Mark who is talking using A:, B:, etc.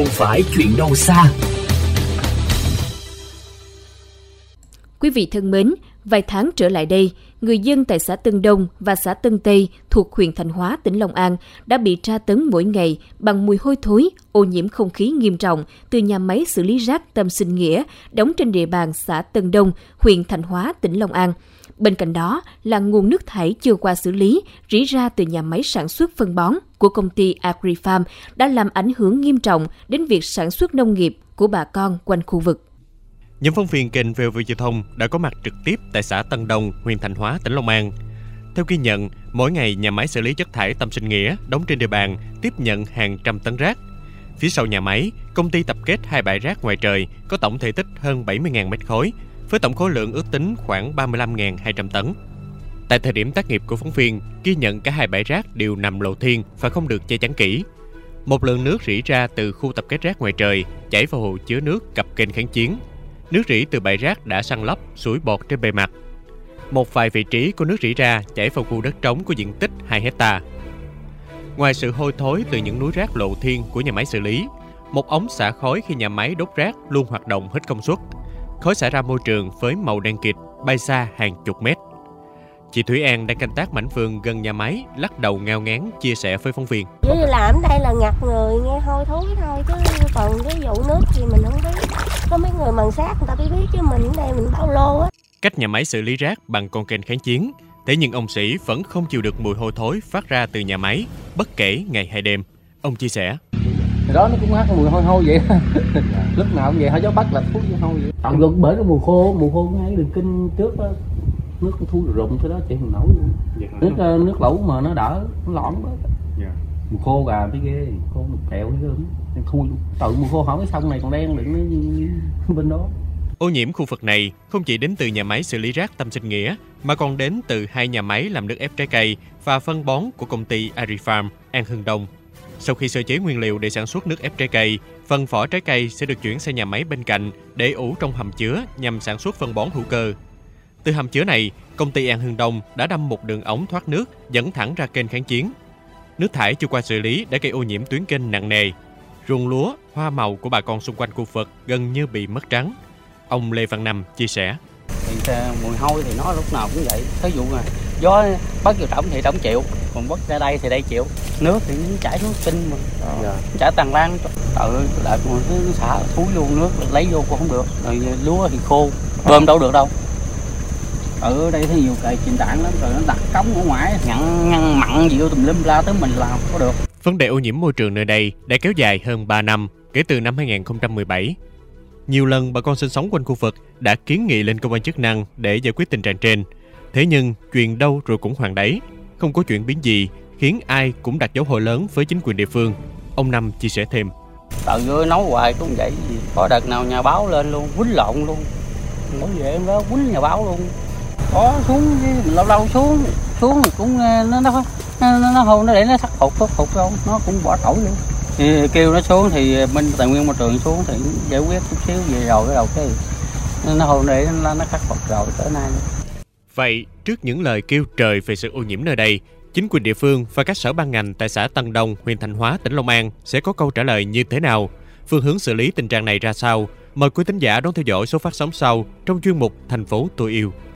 A: không phải chuyện đâu xa.
B: Quý vị thân mến, vài tháng trở lại đây, người dân tại xã Tân Đông và xã Tân Tây thuộc huyện Thành Hóa, tỉnh Long An đã bị tra tấn mỗi ngày bằng mùi hôi thối, ô nhiễm không khí nghiêm trọng từ nhà máy xử lý rác Tâm Sinh Nghĩa đóng trên địa bàn xã Tân Đông, huyện Thành Hóa, tỉnh Long An. Bên cạnh đó là nguồn nước thải chưa qua xử lý rỉ ra từ nhà máy sản xuất phân bón của công ty AgriFarm đã làm ảnh hưởng nghiêm trọng đến việc sản xuất nông nghiệp của bà con quanh khu vực.
C: Nhóm phóng viên kênh VOV Giao thông đã có mặt trực tiếp tại xã Tân Đồng, huyện Thành Hóa, tỉnh Long An. Theo ghi nhận, mỗi ngày nhà máy xử lý chất thải Tâm Sinh Nghĩa đóng trên địa bàn tiếp nhận hàng trăm tấn rác. Phía sau nhà máy, công ty tập kết hai bãi rác ngoài trời có tổng thể tích hơn 70.000 mét khối, với tổng khối lượng ước tính khoảng 35.200 tấn. Tại thời điểm tác nghiệp của phóng viên, ghi nhận cả hai bãi rác đều nằm lộ thiên và không được che chắn kỹ. Một lượng nước rỉ ra từ khu tập kết rác ngoài trời chảy vào hồ chứa nước cặp kênh kháng chiến Nước rỉ từ bãi rác đã săn lấp, sủi bọt trên bề mặt. Một vài vị trí của nước rỉ ra chảy vào khu đất trống có diện tích 2 hecta. Ngoài sự hôi thối từ những núi rác lộ thiên của nhà máy xử lý, một ống xả khói khi nhà máy đốt rác luôn hoạt động hết công suất. Khói xả ra môi trường với màu đen kịt, bay xa hàng chục mét. Chị Thủy An đang canh tác mảnh vườn gần nhà máy, lắc đầu ngao ngán chia sẻ với phóng viên.
D: Chứ làm đây là ngặt người nghe hôi thối thôi chứ còn cái vụ nước thì mình không biết. Có mấy người bằng sát người ta biết biết chứ mình ở đây mình bao lô á.
C: Cách nhà máy xử lý rác bằng con kênh kháng chiến, thế nhưng ông sĩ vẫn không chịu được mùi hôi thối phát ra từ nhà máy, bất kể ngày hay đêm. Ông chia sẻ.
E: Thì đó nó cũng hát mùi hôi hôi vậy. Lúc nào cũng vậy hơi gió bắt là thuốc hôi vậy. Tận dụng bởi cái mùa khô mùa khô ngay đường kinh trước đó nước thu rụng cái đó chị không nổi luôn dạ, nước nó... nước lũ mà nó đỡ nó lõn đó dạ. mùa khô gà thấy ghê khô một kẹo cái gớm thui luôn. Tự mùa khô hỏi cái sông này còn đen đừng nó bên đó.
C: Ô nhiễm khu vực này không chỉ đến từ nhà máy xử lý rác Tâm Sinh Nghĩa, mà còn đến từ hai nhà máy làm nước ép trái cây và phân bón của công ty AgriFarm An Hưng Đông. Sau khi sơ chế nguyên liệu để sản xuất nước ép trái cây, phần vỏ trái cây sẽ được chuyển sang nhà máy bên cạnh để ủ trong hầm chứa nhằm sản xuất phân bón hữu cơ. Từ hầm chứa này, công ty An Hưng Đông đã đâm một đường ống thoát nước dẫn thẳng ra kênh kháng chiến. Nước thải chưa qua xử lý đã gây ô nhiễm tuyến kênh nặng nề. Ruộng lúa, hoa màu của bà con xung quanh khu vực gần như bị mất trắng. Ông Lê Văn Năm chia sẻ.
F: Thì mùi hôi thì nó lúc nào cũng vậy. Thí dụ là gió bắt vào trống thì trống chịu, còn bắt ra đây thì đây chịu. Nước thì nó chảy xuống kinh mà. Dạ. Chảy tàn lan. Tự lại nó xả thúi luôn nước lấy vô cũng không được. Rồi lúa thì khô, bơm đâu được đâu ở đây thấy nhiều cây chim đạn lắm rồi nó đặt cống ở ngoài ngăn ngăn mặn gì tùm lum la tới mình làm có được
C: vấn đề ô nhiễm môi trường nơi đây đã kéo dài hơn 3 năm kể từ năm 2017 nhiều lần bà con sinh sống quanh khu vực đã kiến nghị lên cơ quan chức năng để giải quyết tình trạng trên thế nhưng chuyện đâu rồi cũng hoàn đấy không có chuyện biến gì khiến ai cũng đặt dấu hỏi lớn với chính quyền địa phương. Ông năm chia sẻ thêm.
F: Tự nói hoài cũng vậy có đợt nào nhà báo lên luôn quýnh lộn luôn. Nói về em đó quýnh nhà báo luôn. Có xuống lâu lâu xuống xuống thì cũng ờ, nó nó nó nó hôn nó để nó khắc phục khắc phục không? Nó cũng bỏ tỏi luôn thì kêu nó xuống thì bên tài nguyên môi trường xuống thì giải quyết chút xíu về rồi cái đầu cái nó hôn để nó, nó khắc phục rồi tới nay
C: Vậy, trước những lời kêu trời về sự ô nhiễm nơi đây, chính quyền địa phương và các sở ban ngành tại xã Tân Đông, huyện Thành Hóa, tỉnh Long An sẽ có câu trả lời như thế nào? Phương hướng xử lý tình trạng này ra sao? Mời quý thính giả đón theo dõi số phát sóng sau trong chuyên mục Thành phố tôi yêu.